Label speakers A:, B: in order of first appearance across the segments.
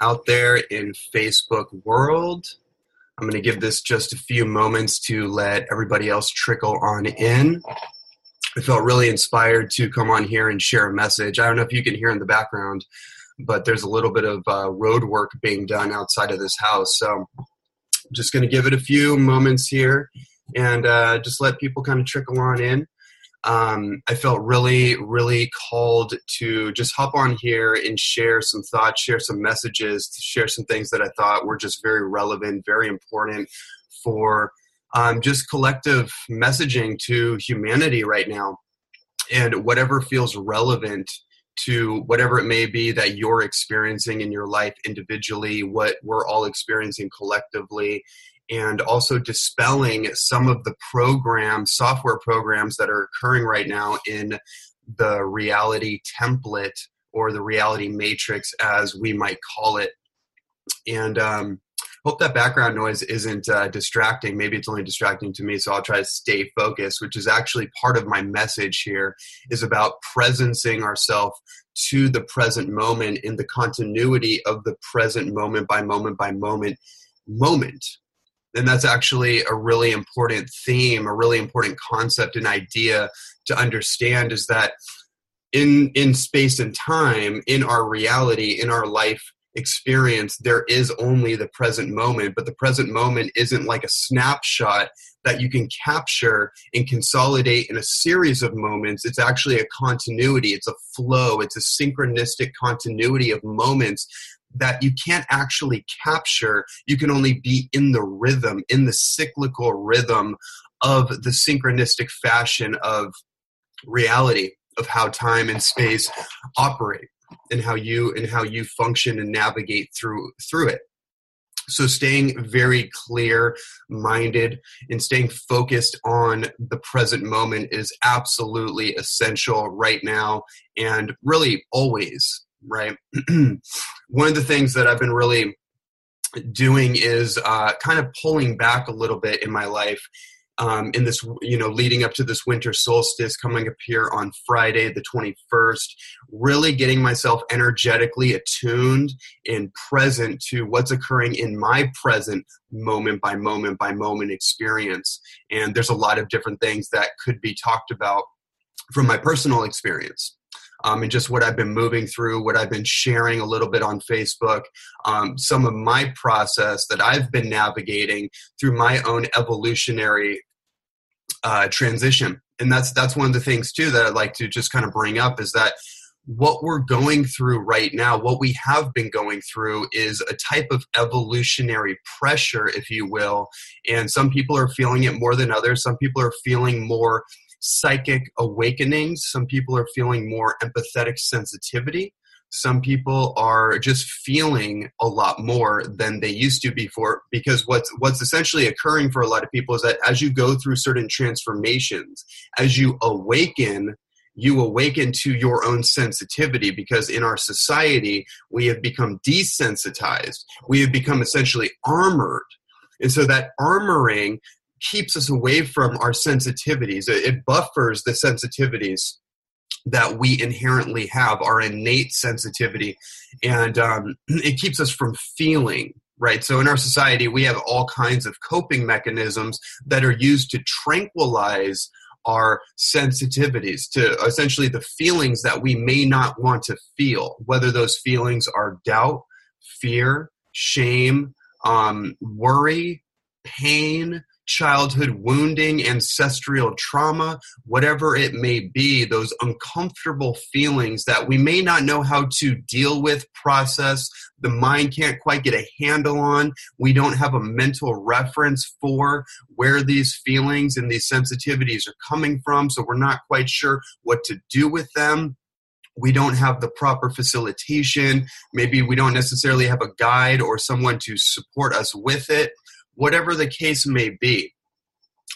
A: out there in Facebook world. I'm going to give this just a few moments to let everybody else trickle on in. I felt really inspired to come on here and share a message. I don't know if you can hear in the background, but there's a little bit of uh, road work being done outside of this house. So I'm just going to give it a few moments here and uh, just let people kind of trickle on in um, I felt really, really called to just hop on here and share some thoughts, share some messages, share some things that I thought were just very relevant, very important for um, just collective messaging to humanity right now. And whatever feels relevant to whatever it may be that you're experiencing in your life individually, what we're all experiencing collectively, and also dispelling some of the programs, software programs that are occurring right now in the reality template or the reality matrix, as we might call it. And um, hope that background noise isn't uh, distracting. Maybe it's only distracting to me, so I'll try to stay focused, which is actually part of my message here is about presencing ourselves to the present moment in the continuity of the present moment by moment by moment moment and that's actually a really important theme a really important concept and idea to understand is that in in space and time in our reality in our life experience there is only the present moment but the present moment isn't like a snapshot that you can capture and consolidate in a series of moments. It's actually a continuity. It's a flow. It's a synchronistic continuity of moments that you can't actually capture. You can only be in the rhythm, in the cyclical rhythm of the synchronistic fashion of reality, of how time and space operate and how you and how you function and navigate through through it so staying very clear minded and staying focused on the present moment is absolutely essential right now and really always right? One of the things that I've been really doing is uh, kind of pulling back a little bit in my life um, in this, you know, leading up to this winter solstice coming up here on Friday, the 21st, really getting myself energetically attuned and present to what's occurring in my present moment by moment by moment experience. And there's a lot of different things that could be talked about from my personal experience um, and just what I've been moving through, what I've been sharing a little bit on Facebook, um, some of my process that I've been navigating through my own evolutionary uh, transition. And that's that's one of the things too that I'd like to just kind of bring up is that what we're going through right now, what we have been going through, is a type of evolutionary pressure, if you will. And some people are feeling it more than others. Some people are feeling more psychic awakenings. Some people are feeling more empathetic sensitivity. Some people are just feeling a lot more than they used to before because what's what's essentially occurring for a lot of people is that as you go through certain transformations, as you awaken you awaken to your own sensitivity because in our society we have become desensitized we have become essentially armored and so that armoring keeps us away from our sensitivities. It buffers the sensitivities that we inherently have, our innate sensitivity, and um, it keeps us from feeling. Right. So in our society, we have all kinds of coping mechanisms that are used to tranquilize our sensitivities to essentially the feelings that we may not want to feel, whether those feelings are doubt, fear, shame, um, worry, pain, childhood wounding, ancestral trauma, whatever it may be, those uncomfortable feelings that we may not know how to deal with, process, the mind can't quite get a handle on. We don't have a mental reference for where these feelings and these sensitivities are coming from, so we're not quite sure what to do with them we don't have the proper facilitation. Maybe we don't necessarily have a guide or someone to support us with it whatever the case may be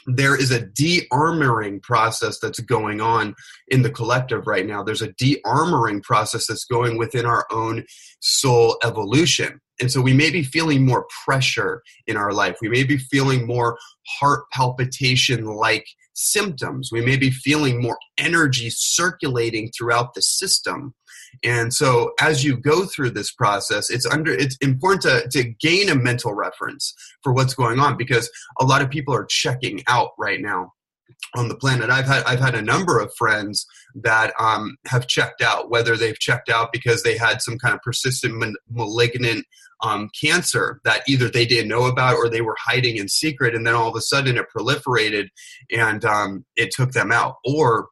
A: there is a de-armoring process that's going on in the collective right now. There's a de-armoring process that's going within our own soul evolution. And so we may be feeling more pressure in our life. We may be feeling more heart palpitation like symptoms. We may be feeling more energy circulating throughout the system And so as you go through this process, it's under it's important to, to gain a mental reference for what's going on because a lot of people are checking out right now on the planet. I've had I've had a number of friends that um, have checked out, whether they've checked out because they had some kind of persistent malignant um, cancer that either they didn't know about or they were hiding in secret, and then all of a sudden it proliferated and um, it took them out. Or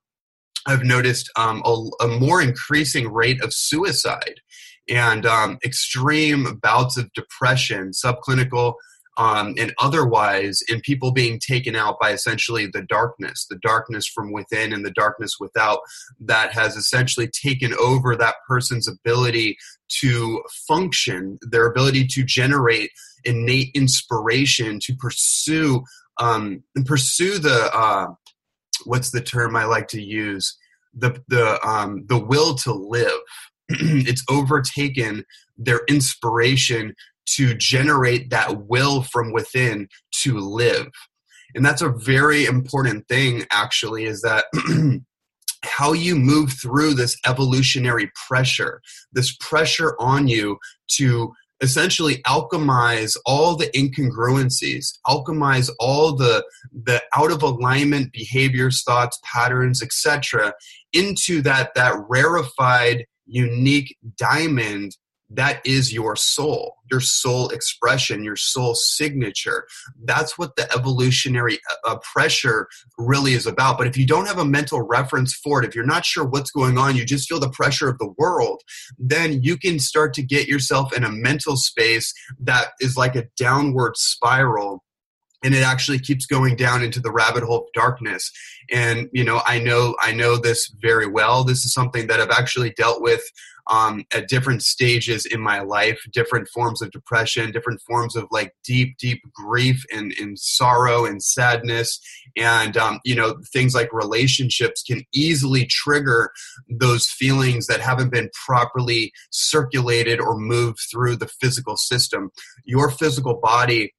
A: I've noticed um, a, a, more increasing rate of suicide and um, extreme bouts of depression, subclinical um, and otherwise in people being taken out by essentially the darkness, the darkness from within and the darkness without that has essentially taken over that person's ability to function, their ability to generate innate inspiration to pursue um, and pursue the uh, what's the term I like to use the the um, the will to live. it's overtaken their inspiration to generate that will from within to live. And that's a very important thing, actually, is that how you move through this evolutionary pressure, this pressure on you to essentially alchemize all the incongruencies alchemize all the the out of alignment behaviors thoughts patterns etc into that that rarefied unique diamond that is your soul, your soul expression, your soul signature. That's what the evolutionary uh, uh, pressure really is about. But if you don't have a mental reference for it, if you're not sure what's going on, you just feel the pressure of the world, then you can start to get yourself in a mental space that is like a downward spiral and it actually keeps going down into the rabbit hole of darkness and you know i know i know this very well this is something that i've actually dealt with um, at different stages in my life, different forms of depression, different forms of like deep, deep grief and, and sorrow and sadness. And, um, you know, things like relationships can easily trigger those feelings that haven't been properly circulated or moved through the physical system. Your physical body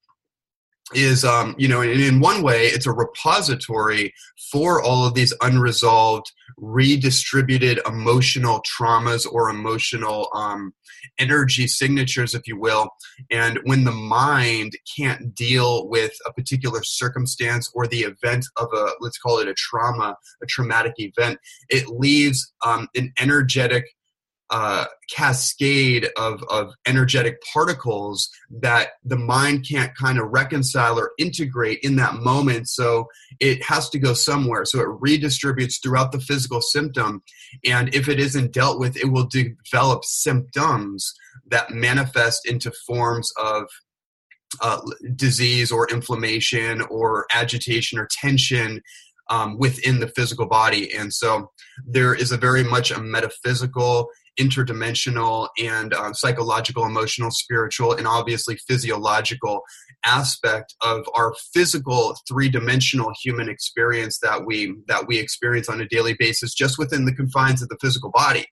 A: is um, you know in, one way it's a repository for all of these unresolved redistributed emotional traumas or emotional um, energy signatures if you will. And when the mind can't deal with a particular circumstance or the event of a let's call it a trauma a traumatic event it leaves um, an energetic uh, cascade of, of energetic particles that the mind can't kind of reconcile or integrate in that moment. So it has to go somewhere. So it redistributes throughout the physical symptom. And if it isn't dealt with, it will develop symptoms that manifest into forms of uh, disease or inflammation or agitation or tension um, within the physical body. And so there is a very much a metaphysical interdimensional and uh, psychological, emotional, spiritual, and obviously physiological aspect of our physical three-dimensional human experience that we that we experience on a daily basis just within the confines of the physical body.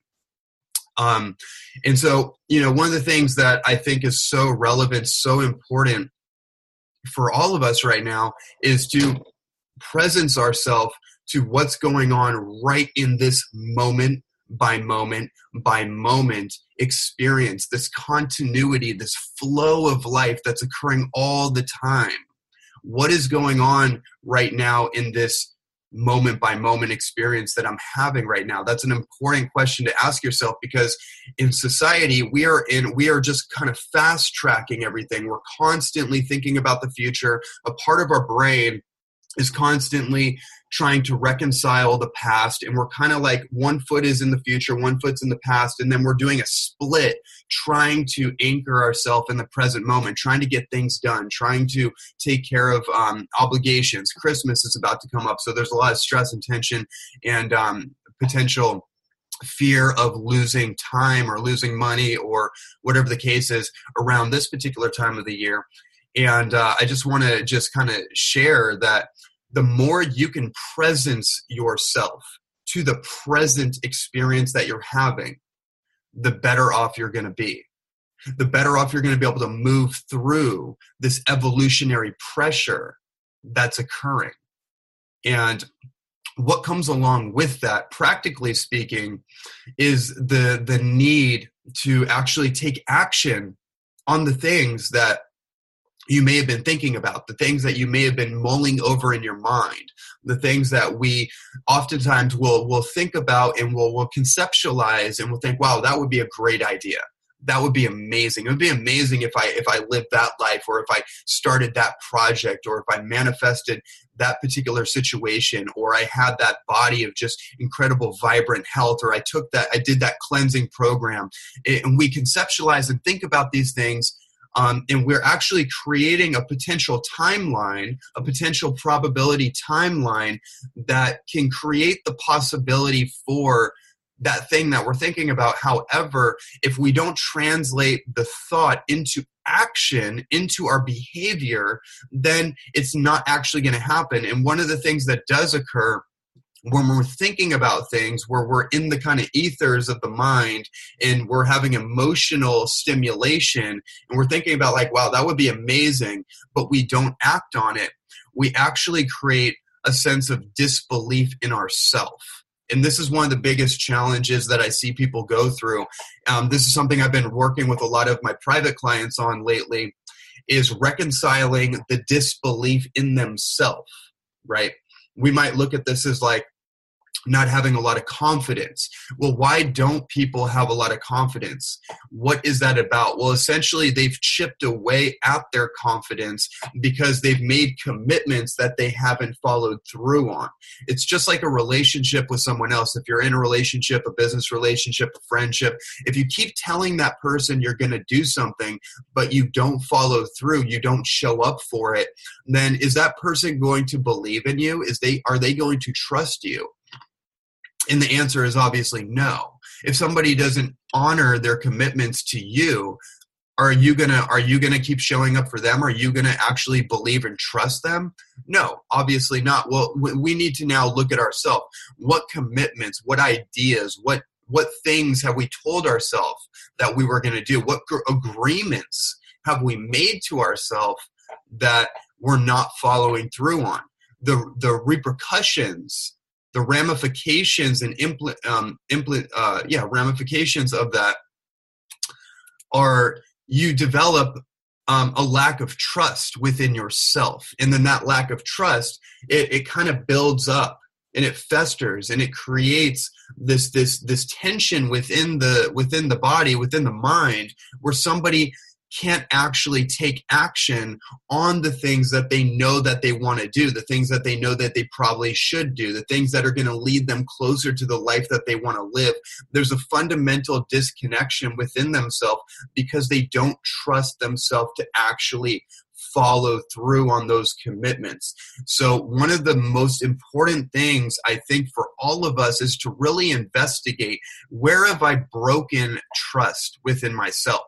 A: Um, and so, you know, one of the things that I think is so relevant, so important for all of us right now is to presence ourselves to what's going on right in this moment by moment by moment experience, this continuity, this flow of life that's occurring all the time. What is going on right now in this moment by moment experience that I'm having right now? That's an important question to ask yourself because in society we are in we are just kind of fast tracking everything. We're constantly thinking about the future. A part of our brain is constantly trying to reconcile the past and we're kind of like one foot is in the future one foot's in the past and then we're doing a split trying to anchor ourselves in the present moment trying to get things done trying to take care of um, obligations. Christmas is about to come up so there's a lot of stress and tension and um, potential fear of losing time or losing money or whatever the case is around this particular time of the year and uh, i just want to just kind of share that the more you can presence yourself to the present experience that you're having, the better off you're going to be. The better off you're going to be able to move through this evolutionary pressure that's occurring. And what comes along with that practically speaking is the the need to actually take action on the things that you may have been thinking about, the things that you may have been mulling over in your mind, the things that we oftentimes will will think about and will will conceptualize and will think, wow, that would be a great idea that would be amazing. It would be amazing if I if I lived that life or if I started that project or if I manifested that particular situation or I had that body of just incredible vibrant health or I took that I did that cleansing program and we conceptualize and think about these things um, and we're actually creating a potential timeline, a potential probability timeline that can create the possibility for that thing that we're thinking about. However, if we don't translate the thought into action, into our behavior, then it's not actually going to happen. And one of the things that does occur when we're thinking about things where we're in the kind of ethers of the mind and we're having emotional stimulation and we're thinking about like wow that would be amazing but we don't act on it we actually create a sense of disbelief in ourself and this is one of the biggest challenges that I see people go through. Um, this is something I've been working with a lot of my private clients on lately is reconciling the disbelief in themselves, right? We might look at this as like, not having a lot of confidence. Well, why don't people have a lot of confidence? What is that about? Well, essentially, they've chipped away at their confidence because they've made commitments that they haven't followed through on. It's just like a relationship with someone else. If you're in a relationship, a business relationship, a friendship, if you keep telling that person you're going to do something, but you don't follow through, you don't show up for it, then is that person going to believe in you? Is they are they going to trust you? And the answer is obviously no. If somebody doesn't honor their commitments to you, are you gonna are you gonna keep showing up for them? Are you gonna actually believe and trust them? No obviously not. Well we need to now look at ourselves. What commitments what ideas what what things have we told ourselves that we were to do? What agreements have we made to ourselves that we're not following through on? The the repercussions the ramifications and impl- um, impl- uh, yeah ramifications of that are you develop um, a lack of trust within yourself. And then that lack of trust it, it kind of builds up and it festers and it creates this this this tension within the within the body within the mind where somebody can't actually take action on the things that they know that they want to do, the things that they know that they probably should do, the things that are going to lead them closer to the life that they want to live. There's a fundamental disconnection within themselves because they don't trust themselves to actually follow through on those commitments. So, one of the most important things I think for all of us is to really investigate where have I broken trust within myself?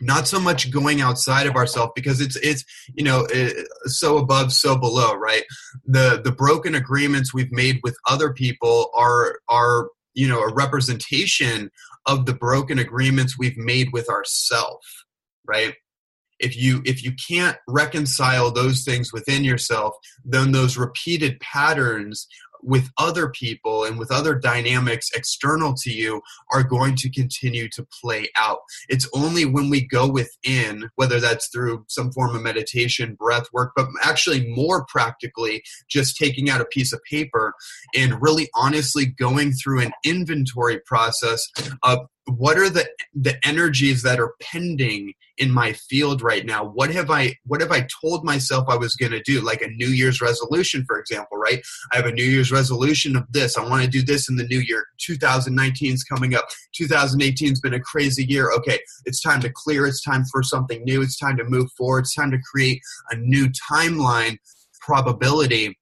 A: Not so much going outside of ourselves because it's it's you know eh, so above so below right? The the broken agreements we've made with other people are are you know a representation of the broken agreements we've made with ourselves right? If you if you can't reconcile those things within yourself then those repeated patterns with other people and with other dynamics external to you are going to continue to play out. It's only when we go within, whether that's through some form of meditation, breath work, but actually more practically, just taking out a piece of paper and really honestly going through an inventory process of what are the the energies that are pending in my field right now? What have i what have i told myself i was going to do? Like a new year's resolution for example right? I have a new year's resolution of this. I want to do this in the new year. 2019 is coming up. 2018 has been a crazy year. Okay it's time to clear. It's time for something new. It's time to move forward. It's time to create a new timeline probability.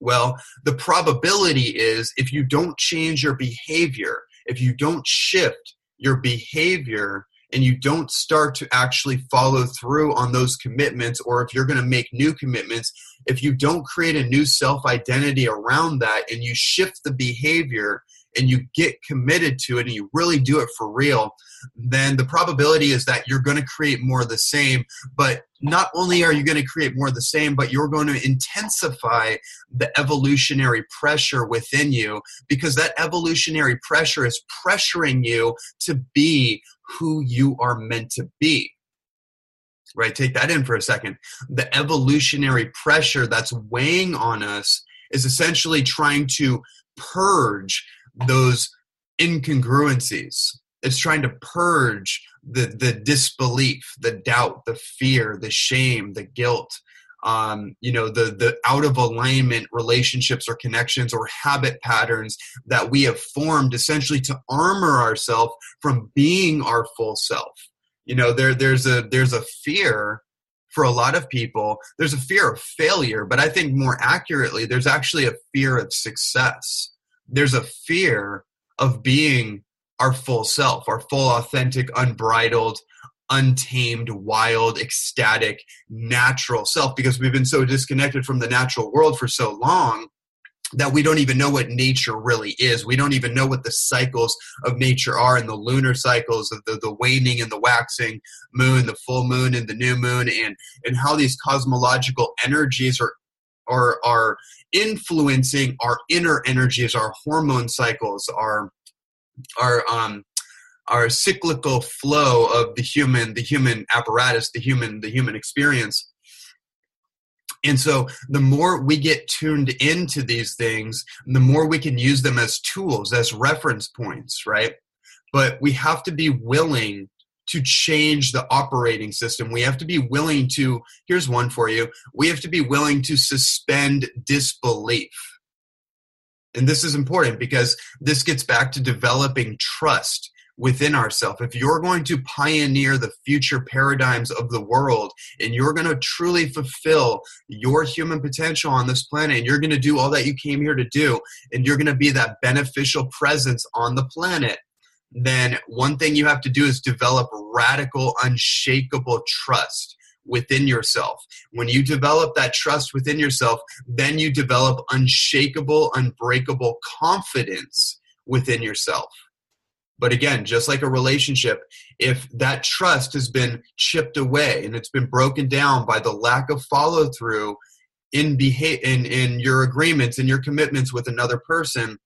A: Well the probability is if you don't change your behavior if you don't shift your behavior and you don't start to actually follow through on those commitments, or if you're going to make new commitments, if you don't create a new self identity around that and you shift the behavior, and you get committed to it and you really do it for real, then the probability is that you're going to create more of the same. But not only are you going to create more of the same, but you're going to intensify the evolutionary pressure within you because that evolutionary pressure is pressuring you to be who you are meant to be right? Take that in for a second. The evolutionary pressure that's weighing on us is essentially trying to purge those incongruencies. It's trying to purge the, the disbelief, the doubt, the fear, the shame, the guilt, um, you know, the, the out of alignment relationships or connections or habit patterns that we have formed essentially to armor ourselves from being our full self. You know there there's a there's a fear for a lot of people. There's a fear of failure but i think more accurately there's actually a fear of success there's a fear of being our full self our full authentic unbridled untamed wild ecstatic natural self because we've been so disconnected from the natural world for so long that we don't even know what nature really is. We don't even know what the cycles of nature are and the lunar cycles of the, the waning and the waxing moon, the full moon and the new moon, and, and how these cosmological energies are, are, are influencing our inner energies, our hormone cycles, our, our, um, our cyclical flow of the human, the human apparatus, the human, the human experience and so the more we get tuned into these things, the more we can use them as tools, as reference points, right? But we have to be willing to change the operating system. We have to be willing to, here's one for you, we have to be willing to suspend disbelief. And this is important because this gets back to developing trust within ourselves. If you're going to pioneer the future paradigms of the world and you're going to truly fulfill your human potential on this planet and you're going to do all that you came here to do and you're going to be that beneficial presence on the planet, then one thing you have to do is develop radical, unshakable trust within yourself. When you develop that trust within yourself, then you develop unshakable, unbreakable confidence within yourself. But again, just like a relationship, if that trust has been chipped away and it's been broken down by the lack of follow through in behave in, in your agreements and your commitments with another person,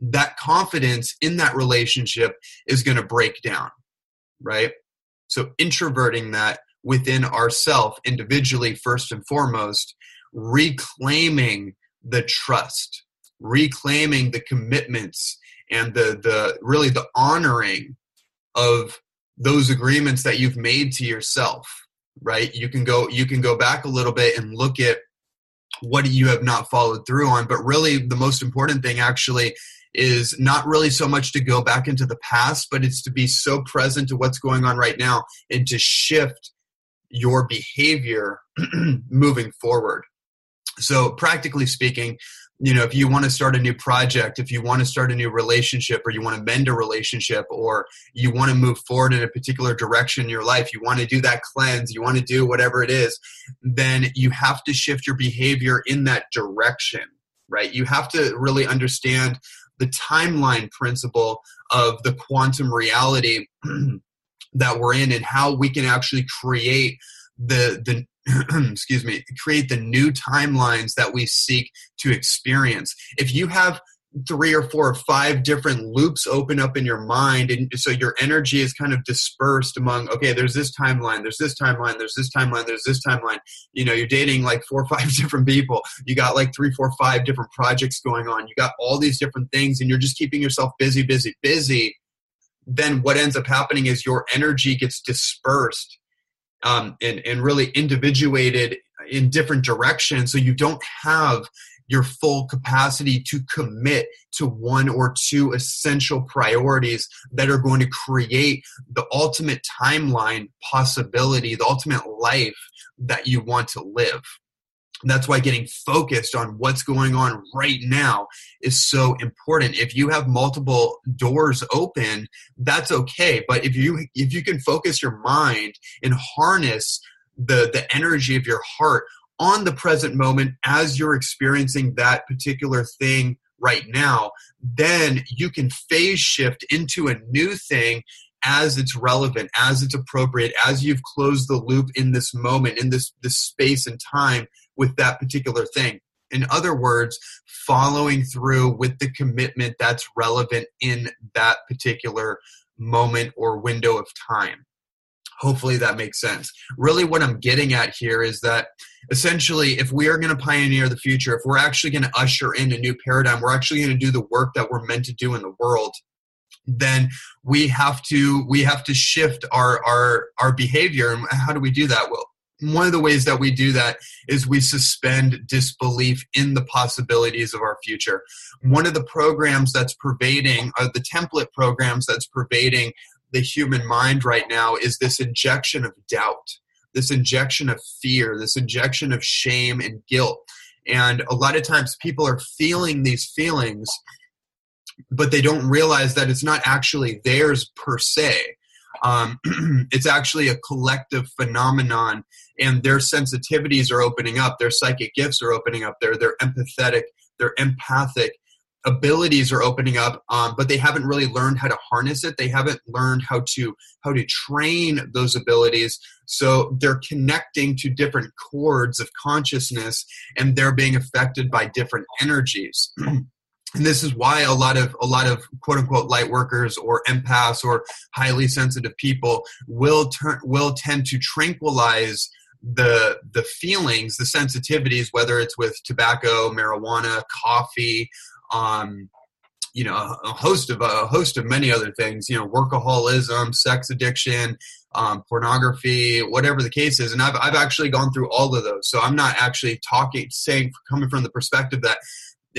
A: that confidence in that relationship is going to break down, right? So introverting that within ourself individually first and foremost, reclaiming the trust, reclaiming the commitments and the the really the honoring of those agreements that you've made to yourself right you can go you can go back a little bit and look at what you have not followed through on but really the most important thing actually is not really so much to go back into the past but it's to be so present to what's going on right now and to shift your behavior moving forward. So practically speaking you know if you want to start a new project if you want to start a new relationship or you want to mend a relationship or you want to move forward in a particular direction in your life you want to do that cleanse you want to do whatever it is then you have to shift your behavior in that direction right? You have to really understand the timeline principle of the quantum reality that we're in and how we can actually create the the excuse me, create the new timelines that we seek to experience. If you have three or four or five different loops open up in your mind and so your energy is kind of dispersed among okay there's this timeline there's this timeline there's this timeline there's this timeline. You know you're dating like four or five different people. You got like three four five different projects going on. You got all these different things and you're just keeping yourself busy busy busy. Then what ends up happening is your energy gets dispersed um, and, and really individuated in different directions so you don't have your full capacity to commit to one or two essential priorities that are going to create the ultimate timeline possibility, the ultimate life that you want to live. That's why getting focused on what's going on right now is so important. If you have multiple doors open that's okay. But if you if you can focus your mind and harness the the energy of your heart on the present moment as you're experiencing that particular thing right now, then you can phase shift into a new thing as it's relevant, as it's appropriate, as you've closed the loop in this moment, in this, this space and time with that particular thing. In other words, following through with the commitment that's relevant in that particular moment or window of time. Hopefully that makes sense. Really, what I'm getting at here is that essentially, if we are going to pioneer the future, if we're actually going to usher in a new paradigm, we're actually going to do the work that we're meant to do in the world then we have to we have to shift our our our behavior and how do we do that well one of the ways that we do that is we suspend disbelief in the possibilities of our future. One of the programs that's pervading, or the template programs that's pervading the human mind right now is this injection of doubt, this injection of fear, this injection of shame and guilt. And a lot of times people are feeling these feelings, but they don't realize that it's not actually theirs per se. Um, it's actually a collective phenomenon, and their sensitivities are opening up, their psychic gifts are opening up, they're, they're empathetic, they're empathic abilities are opening up, um, but they haven't really learned how to harness it. They haven't learned how to how to train those abilities. So they're connecting to different chords of consciousness, and they're being affected by different energies. and this is why a lot of a lot of quote unquote light workers or empaths or highly sensitive people will turn will tend to tranquilize the the feelings the sensitivities whether it's with tobacco marijuana coffee um you know a host of a host of many other things you know workaholism sex addiction um, pornography whatever the case is and I've, I've actually gone through all of those so i'm not actually talking saying coming from the perspective that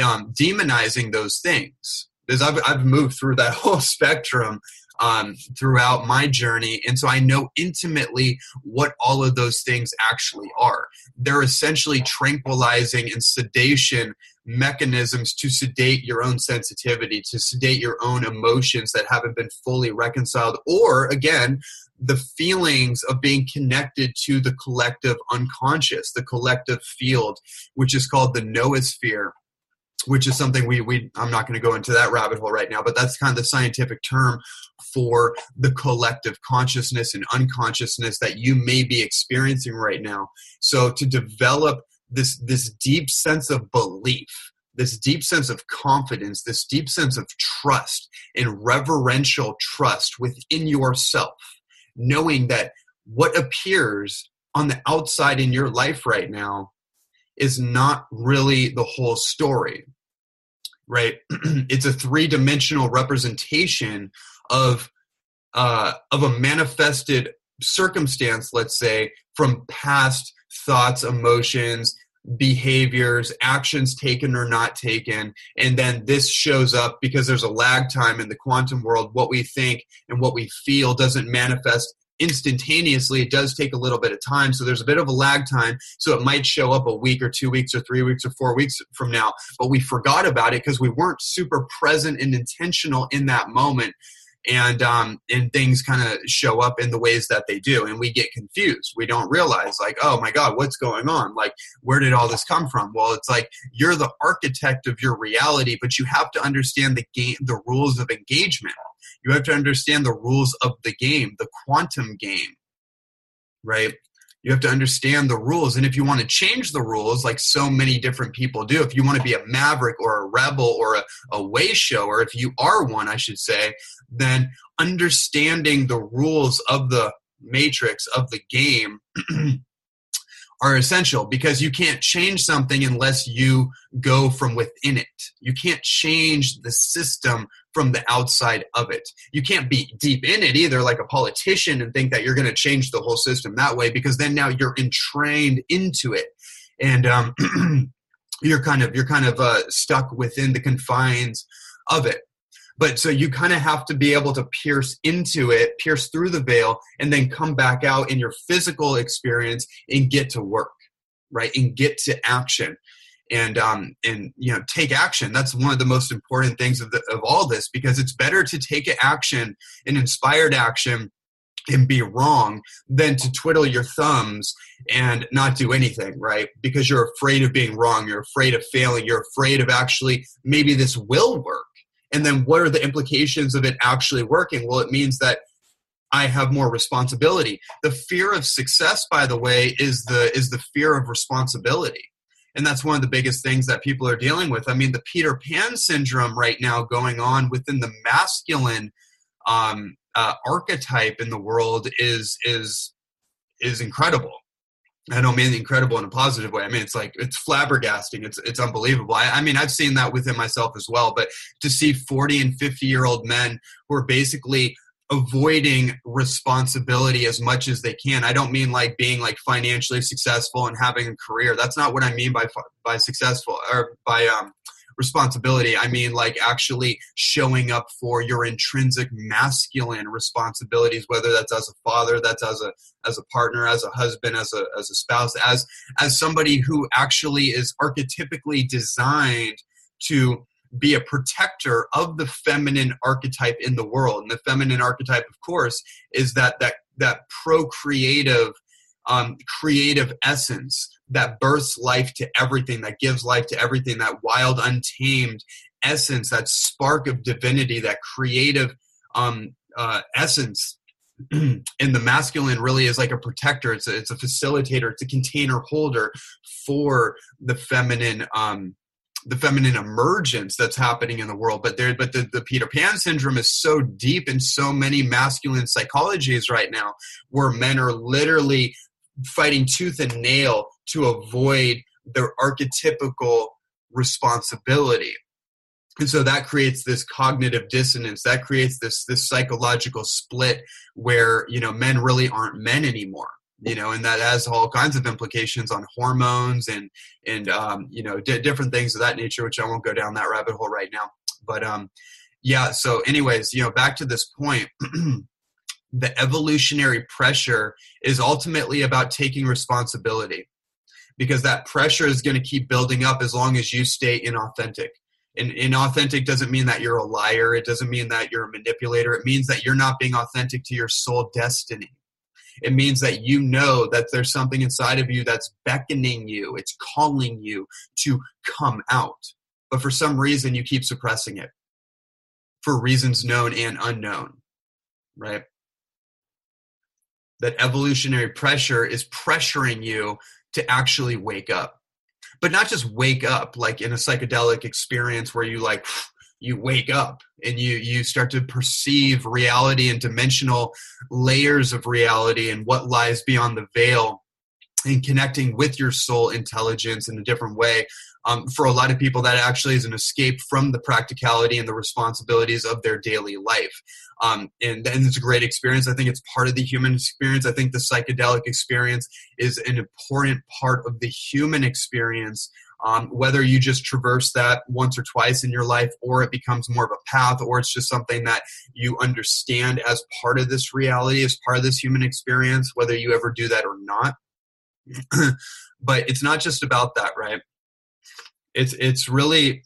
A: um, demonizing those things because I've, I've moved through that whole spectrum um, throughout my journey. And so I know intimately what all of those things actually are. They're essentially tranquilizing and sedation mechanisms to sedate your own sensitivity, to sedate your own emotions that haven't been fully reconciled, or again, the feelings of being connected to the collective unconscious, the collective field, which is called the noosphere which is something we, we I'm not going to go into that rabbit hole right now, but that's kind of the scientific term for the collective consciousness and unconsciousness that you may be experiencing right now. So to develop this this deep sense of belief, this deep sense of confidence, this deep sense of trust and reverential trust within yourself, knowing that what appears on the outside in your life right now is not really the whole story right? It's a three-dimensional representation of uh, of a manifested circumstance let's say from past thoughts emotions behaviors actions taken or not taken. And then this shows up because there's a lag time in the quantum world. What we think and what we feel doesn't manifest instantaneously. It does take a little bit of time. So there's a bit of a lag time. So it might show up a week or two weeks or three weeks or four weeks from now. But we forgot about it because we weren't super present and intentional in that moment and um, and things kind of show up in the ways that they do and we get confused. We don't realize like oh my god what's going on? Like where did all this come from? Well it's like you're the architect of your reality but you have to understand the game the rules of engagement. You have to understand the rules of the game, the quantum game, right? You have to understand the rules. And if you want to change the rules, like so many different people do, if you want to be a maverick or a rebel or a, a way shower, if you are one, I should say, then understanding the rules of the matrix, of the game, are essential because you can't change something unless you go from within it. You can't change the system from the outside of it. You can't be deep in it either, like a politician, and think that you're going to change the whole system that way because then now you're entrained into it. And um, you're kind of you're kind of uh, stuck within the confines of it but so you kind of have to be able to pierce into it pierce through the veil and then come back out in your physical experience and get to work right? And get to action. And um and you know take action. That's one of the most important things of the, of all this because it's better to take action an inspired action and be wrong than to twiddle your thumbs and not do anything, right? Because you're afraid of being wrong, you're afraid of failing, you're afraid of actually maybe this will work. And then what are the implications of it actually working? Well, it means that I have more responsibility. The fear of success, by the way, is the is the fear of responsibility. And that's one of the biggest things that people are dealing with. I mean, the Peter Pan syndrome right now going on within the masculine um, uh, archetype in the world is is is incredible. I don't mean incredible in a positive way. I mean it's like it's flabbergasting. It's it's unbelievable. I, I mean I've seen that within myself as well. But to see forty and fifty year old men who are basically avoiding responsibility as much as they can. I don't mean like being like financially successful and having a career. That's not what I mean by by successful or by um responsibility. I mean, like actually showing up for your intrinsic masculine responsibilities, whether that's as a father, that's as a as a partner, as a husband, as a as a spouse, as as somebody who actually is archetypically designed to be a protector of the feminine archetype in the world. And the feminine archetype, of course, is that that that procreative um, creative essence that births life to everything, that gives life to everything, that wild, untamed essence, that spark of divinity, that creative um, uh, essence. and the masculine really is like a protector. It's a, it's a facilitator. It's a container holder for the feminine um, the feminine emergence that's happening in the world but there but the, the peter pan syndrome is so deep in so many masculine psychologies right now where men are literally fighting tooth and nail to avoid their archetypical responsibility. And so that creates this cognitive dissonance. That creates this this psychological split where you know men really aren't men anymore you know and that has all kinds of implications on hormones and and um, you know d- different things of that nature which i won't go down that rabbit hole right now. But um yeah so anyways you know back to this point the evolutionary pressure is ultimately about taking responsibility because that pressure is going to keep building up as long as you stay inauthentic. And inauthentic doesn't mean that you're a liar. It doesn't mean that you're a manipulator. It means that you're not being authentic to your soul destiny. It means that you know that there's something inside of you that's beckoning you, it's calling you to come out. But for some reason, you keep suppressing it for reasons known and unknown, right? That evolutionary pressure is pressuring you to actually wake up. But not just wake up like in a psychedelic experience where you like you wake up and you you start to perceive reality and dimensional layers of reality and what lies beyond the veil and connecting with your soul intelligence in a different way um, for a lot of people that actually is an escape from the practicality and the responsibilities of their daily life. Um, and, and it's a great experience. I think it's part of the human experience. I think the psychedelic experience is an important part of the human experience. Um, whether you just traverse that once or twice in your life or it becomes more of a path or it's just something that you understand as part of this reality as part of this human experience whether you ever do that or not. But it's not just about that right it's it's really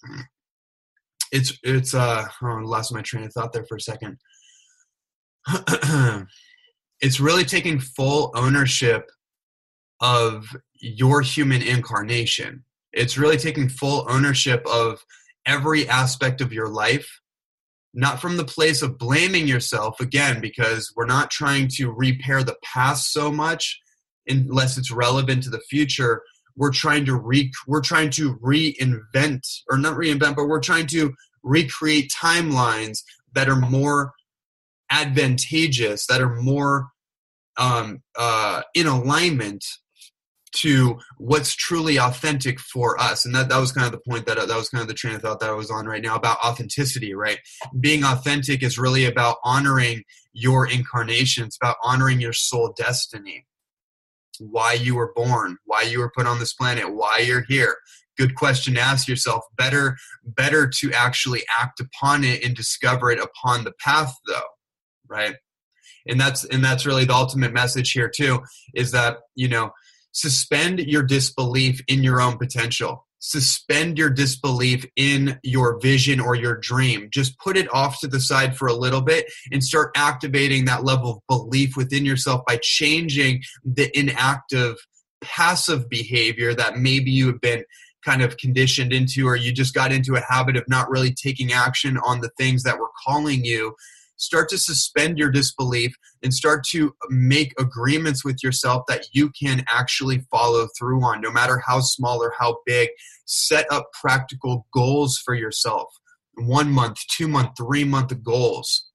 A: it's it's uh oh, I lost my train of thought there for a second. it's really taking full ownership of your human incarnation. It's really taking full ownership of every aspect of your life, not from the place of blaming yourself, again, because we're not trying to repair the past so much unless it's relevant to the future, we're trying to re we're trying to reinvent or not reinvent but we're trying to recreate timelines that are more advantageous that are more um, uh, in alignment to what's truly authentic for us. And that, that was kind of the point that that was kind of the train of thought that i was on right now about authenticity right? Being authentic is really about honoring your incarnation. It's about honoring your soul destiny why you were born, why you were put on this planet, why you're here. Good question to ask yourself. Better, better to actually act upon it and discover it upon the path, though, right? And that's and that's really the ultimate message here too. Is that you know suspend your disbelief in your own potential. Suspend your disbelief in your vision or your dream. Just put it off to the side for a little bit and start activating that level of belief within yourself by changing the inactive, passive behavior that maybe you have been kind of conditioned into, or you just got into a habit of not really taking action on the things that were calling you start to suspend your disbelief and start to make agreements with yourself that you can actually follow through on, no matter how small or how big. Set up practical goals for yourself one month, two month, three month goals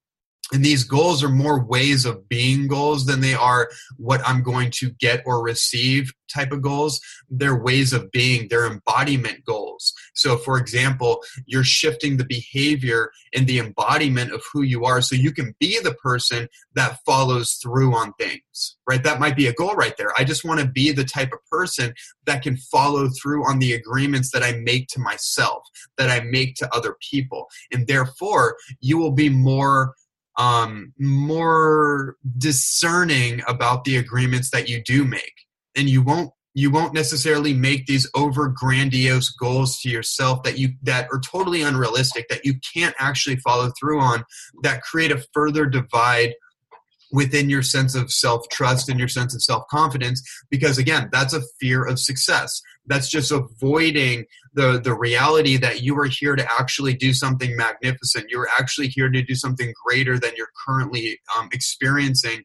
A: and these goals are more ways of being goals than they are what I'm going to get or receive type of goals. They're ways of being, they're embodiment goals. So, for example, you're shifting the behavior and the embodiment of who you are so you can be the person that follows through on things, right? That might be a goal right there. I just want to be the type of person that can follow through on the agreements that I make to myself, that I make to other people. And therefore, you will be more um, more discerning about the agreements that you do make. And you won't you won't necessarily make these over grandiose goals to yourself that you that are totally unrealistic that you can't actually follow through on that create a further divide within your sense of self trust and your sense of self confidence because again that's a fear of success. That's just avoiding the the reality that you are here to actually do something magnificent. You're actually here to do something greater than you're currently um, experiencing.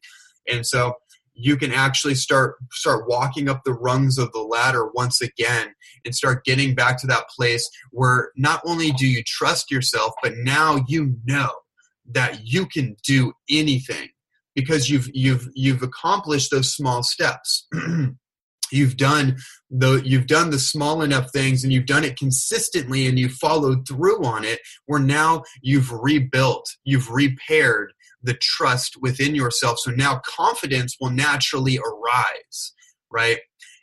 A: And so you can actually start start walking up the rungs of the ladder once again and start getting back to that place where not only do you trust yourself but now you know that you can do anything because you've you've you've accomplished those small steps. You've done the you've done the small enough things and you've done it consistently and you followed through on it where now you've rebuilt you've repaired the trust within yourself. So now confidence will naturally arise right?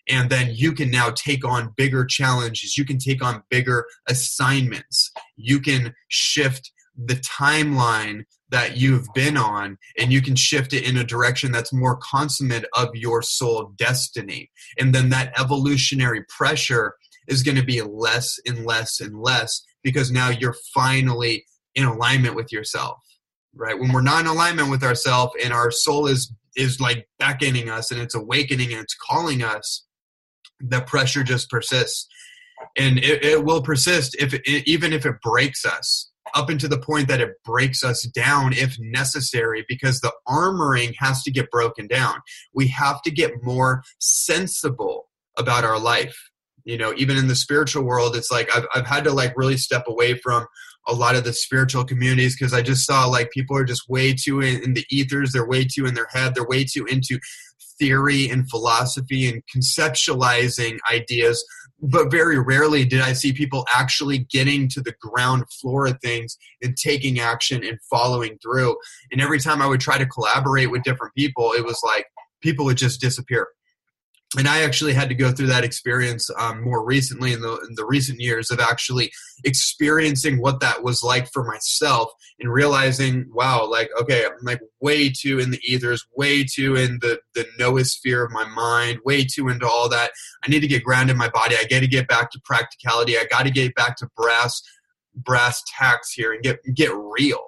A: And then you can now take on bigger challenges. You can take on bigger assignments. You can shift the timeline that you've been on and you can shift it in a direction that's more consummate of your soul destiny. And then that evolutionary pressure is going to be less and less and less because now you're finally in alignment with yourself right? When we're not in alignment with ourselves and our soul is is like beckoning us and it's awakening and it's calling us the pressure just persists. And it, it will persist if it, even if it breaks us up into the point that it breaks us down if necessary because the armoring has to get broken down. We have to get more sensible about our life. You know, even in the spiritual world, it's like I've, I've had to like really step away from a lot of the spiritual communities because I just saw like people are just way too in, in the ethers, they're way too in their head, they're way too into theory and philosophy and conceptualizing ideas but very rarely did I see people actually getting to the ground floor of things and taking action and following through. And every time I would try to collaborate with different people, it was like people would just disappear and I actually had to go through that experience um, more recently in the in the recent years of actually experiencing what that was like for myself and realizing, wow, like okay, I'm like way too in the ethers, way too in the the noosphere of my mind, way too into all that. I need to get grounded in my body. I got to get back to practicality. I got to get back to brass brass tacks here and get get real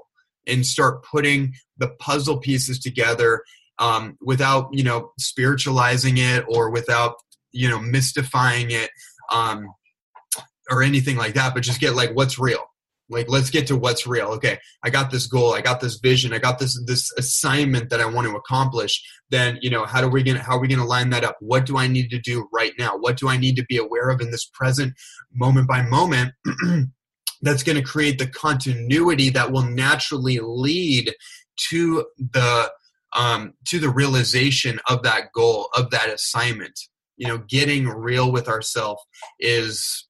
A: and start putting the puzzle pieces together um, without you know spiritualizing it or without you know mystifying it um, or anything like that but just get like what's real. Like let's get to what's real. Okay i got this goal i got this vision i got this this assignment that i want to accomplish. Then you know how do we gonna how are we gonna line that up? What do i need to do right now? What do i need to be aware of in this present moment by moment that's going to create the continuity that will naturally lead to the um, to the realization of that goal of that assignment. You know getting real with ourselves is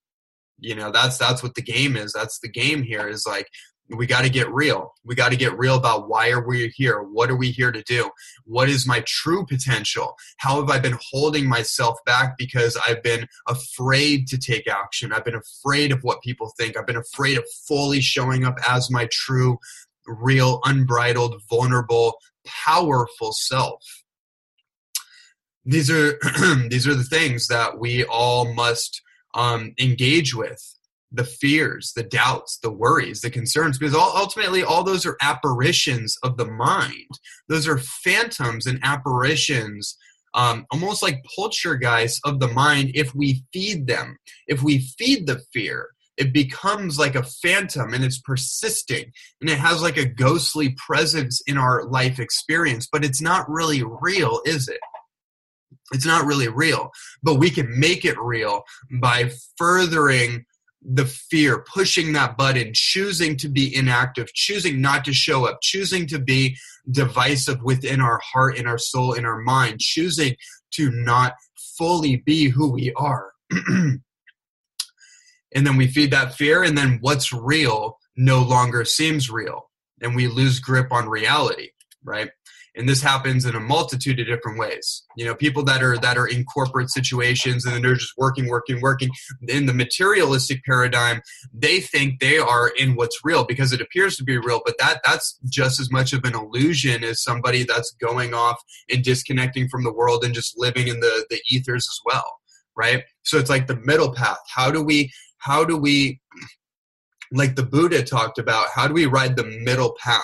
A: you know that's that's what the game is. That's the game here is like we got to get real. We got to get real about why are we here? What are we here to do? What is my true potential? How have i been holding myself back because i've been afraid to take action? I've been afraid of what people think. I've been afraid of fully showing up as my true real unbridled vulnerable powerful self. These are these are the things that we all must um, engage with the fears, the doubts, the worries, the concerns, because all, ultimately all those are apparitions of the mind. Those are phantoms and apparitions, um, almost like poltergeists of the mind if we feed them. If we feed the fear, it becomes like a phantom and it's persisting and it has like a ghostly presence in our life experience, but it's not really real, is it? It's not really real, but we can make it real by furthering the fear, pushing that button, choosing to be inactive, choosing not to show up, choosing to be divisive within our heart, in our soul, in our mind, choosing to not fully be who we are. and then we feed that fear, and then what's real no longer seems real, and we lose grip on reality, right? and this happens in a multitude of different ways. You know people that are that are in corporate situations and they're just working working working. In the materialistic paradigm they think they are in what's real because it appears to be real but that that's just as much of an illusion as somebody that's going off and disconnecting from the world and just living in the the ethers as well right? So it's like the middle path. How do we how do we like the buddha talked about how do we ride the middle path?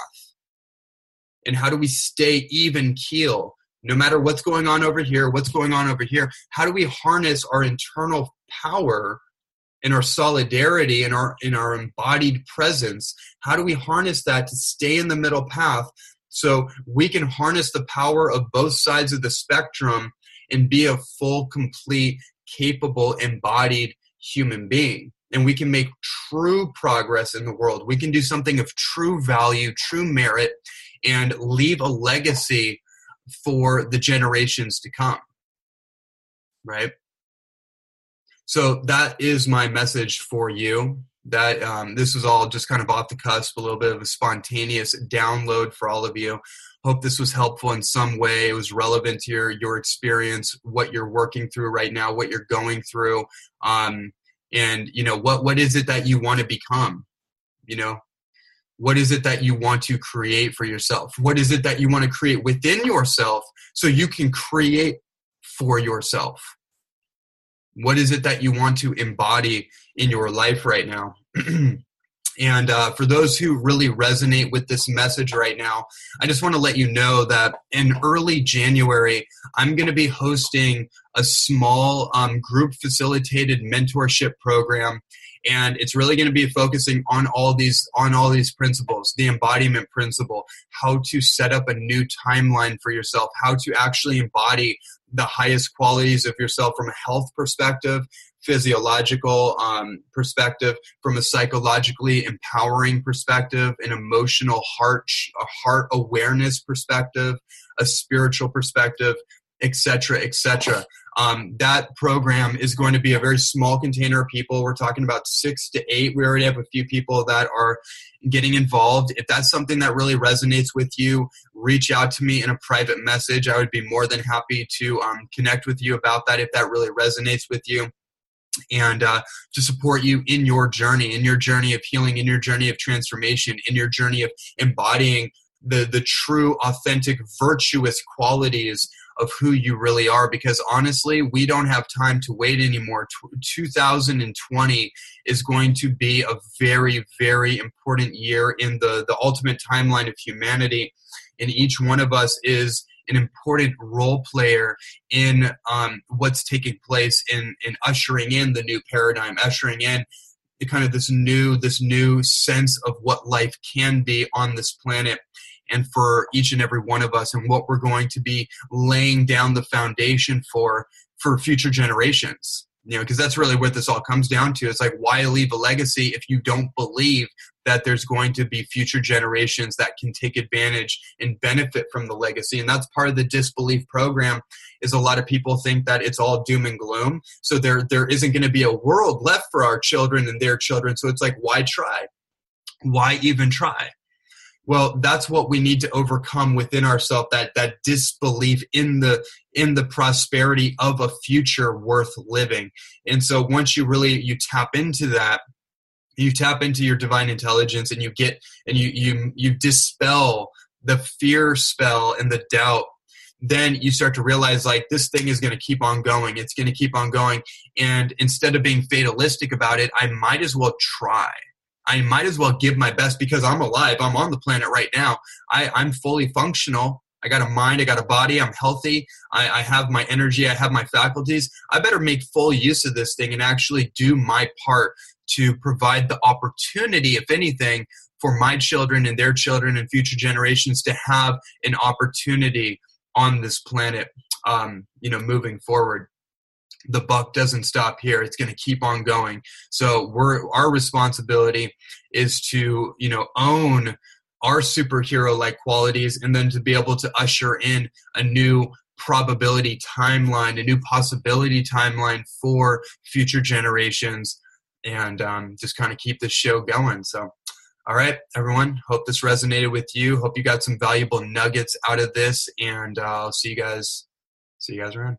A: And how do we stay even keel no matter what's going on over here what's going on over here? How do we harness our internal power and our solidarity and our in our embodied presence? How do we harness that to stay in the middle path so we can harness the power of both sides of the spectrum and be a full complete capable embodied human being and we can make true progress in the world we can do something of true value true merit and leave a legacy for the generations to come. Right? So that is my message for you. That um, this is all just kind of off the cusp, a little bit of a spontaneous download for all of you. Hope this was helpful in some way. It was relevant to your your experience, what you're working through right now, what you're going through, um, and you know what what is it that you want to become. You know, what is it that you want to create for yourself what is it that you want to create within yourself so you can create for yourself what is it that you want to embody in your life right now and uh, for those who really resonate with this message right now i just want to let you know that in early january i'm going to be hosting a small um, group facilitated mentorship program. And it's really going to be focusing on all these on all these principles the embodiment principle how to set up a new timeline for yourself how to actually embody the highest qualities of yourself from a health perspective physiological um, perspective from a psychologically empowering perspective an emotional heart a heart awareness perspective a spiritual perspective etc etc um, that program is going to be a very small container of people. We're talking about six to eight. We already have a few people that are getting involved. If that's something that really resonates with you, reach out to me in a private message. I would be more than happy to um, connect with you about that if that really resonates with you and uh, to support you in your journey, in your journey of healing, in your journey of transformation, in your journey of embodying the the true, authentic, virtuous qualities of who you really are. Because honestly we don't have time to wait anymore. 2020 is going to be a very very important year in the the ultimate timeline of humanity. And each one of us is an important role player in um, what's taking place in in ushering in the new paradigm ushering in the kind of this new this new sense of what life can be on this planet. And for each and every one of us and what we're going to be laying down the foundation for for future generations you know because that's really what this all comes down to. It's like why leave a legacy if you don't believe that there's going to be future generations that can take advantage and benefit from the legacy? And that's part of the disbelief program is a lot of people think that it's all doom and gloom. So there there isn't going to be a world left for our children and their children. So it's like why try? Why even try well that's what we need to overcome within ourselves that that disbelief in the in the prosperity of a future worth living and so once you really you tap into that you tap into your divine intelligence and you get and you you you dispel the fear spell and the doubt then you start to realize like this thing is going to keep on going. It's going to keep on going. And instead of being fatalistic about it, I might as well try. I might as well give my best because I'm alive. I'm on the planet right now. I, I'm fully functional. I got a mind, I got a body, I'm healthy, I, I, have my energy, I have my faculties. I better make full use of this thing and actually do my part to provide the opportunity, if anything, for my children and their children and future generations to have an opportunity on this planet, um, you know, moving forward the buck doesn't stop here. It's going to keep on going. So we're our responsibility is to you know own our superhero like qualities and then to be able to usher in a new probability timeline a new possibility timeline for future generations and um, just kind of keep this show going. So all right everyone hope this resonated with you. Hope you got some valuable nuggets out of this and uh, i'll see you guys see you guys around